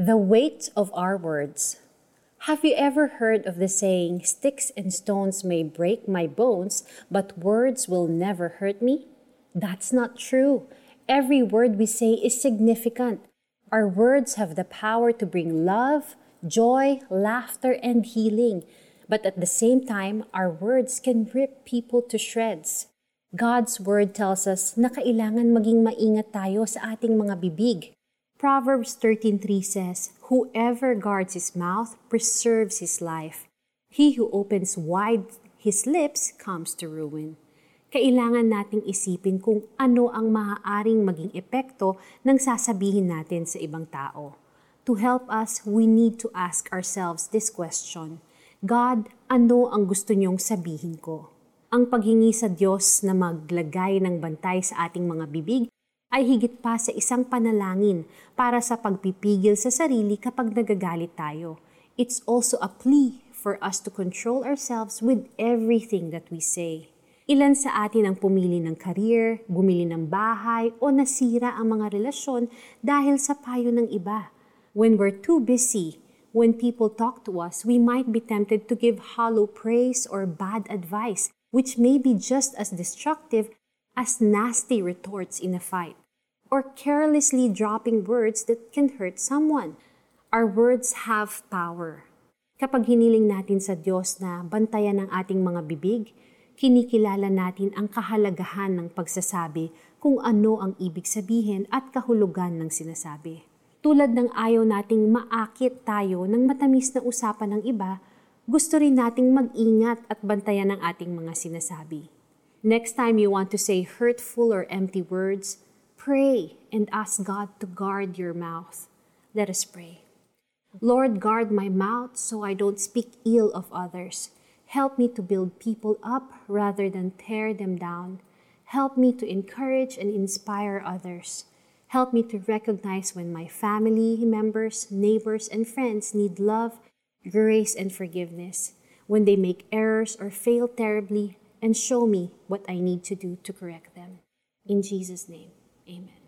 The weight of our words. Have you ever heard of the saying, Sticks and stones may break my bones, but words will never hurt me? That's not true. Every word we say is significant. Our words have the power to bring love, joy, laughter, and healing. But at the same time, our words can rip people to shreds. God's word tells us na kailangan maging maingat tayo sa ating mga bibig. Proverbs 13.3 says, Whoever guards his mouth preserves his life. He who opens wide his lips comes to ruin. Kailangan nating isipin kung ano ang maaaring maging epekto ng sasabihin natin sa ibang tao. To help us, we need to ask ourselves this question. God, ano ang gusto niyong sabihin ko? Ang paghingi sa Diyos na maglagay ng bantay sa ating mga bibig ay higit pa sa isang panalangin para sa pagpipigil sa sarili kapag nagagalit tayo. It's also a plea for us to control ourselves with everything that we say. Ilan sa atin ang pumili ng career, bumili ng bahay, o nasira ang mga relasyon dahil sa payo ng iba. When we're too busy when people talk to us, we might be tempted to give hollow praise or bad advice, which may be just as destructive as nasty retorts in a fight, or carelessly dropping words that can hurt someone. Our words have power. Kapag hiniling natin sa Diyos na bantayan ang ating mga bibig, kinikilala natin ang kahalagahan ng pagsasabi kung ano ang ibig sabihin at kahulugan ng sinasabi. Tulad ng ayaw nating maakit tayo ng matamis na usapan ng iba, gusto rin nating mag-ingat at bantayan ang ating mga sinasabi. Next time you want to say hurtful or empty words, pray and ask God to guard your mouth. Let us pray. Lord, guard my mouth so I don't speak ill of others. Help me to build people up rather than tear them down. Help me to encourage and inspire others. Help me to recognize when my family members, neighbors, and friends need love, grace, and forgiveness, when they make errors or fail terribly, and show me what I need to do to correct them. In Jesus' name, amen.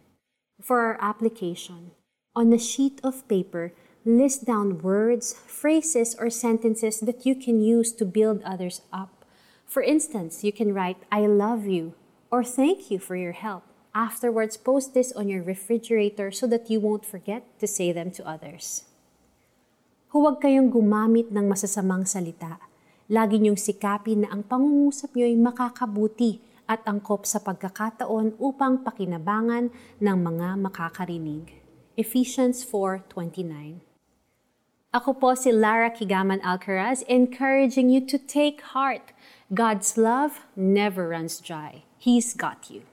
For our application, on a sheet of paper, list down words, phrases, or sentences that you can use to build others up. For instance, you can write, I love you, or thank you for your help. Afterwards, post this on your refrigerator so that you won't forget to say them to others. Huwag kayong gumamit ng masasamang salita. Lagi niyong sikapin na ang pangungusap niyo ay makakabuti at angkop sa pagkakataon upang pakinabangan ng mga makakarinig. Ephesians 4.29 Ako po si Lara Kigaman Alcaraz, encouraging you to take heart. God's love never runs dry. He's got you.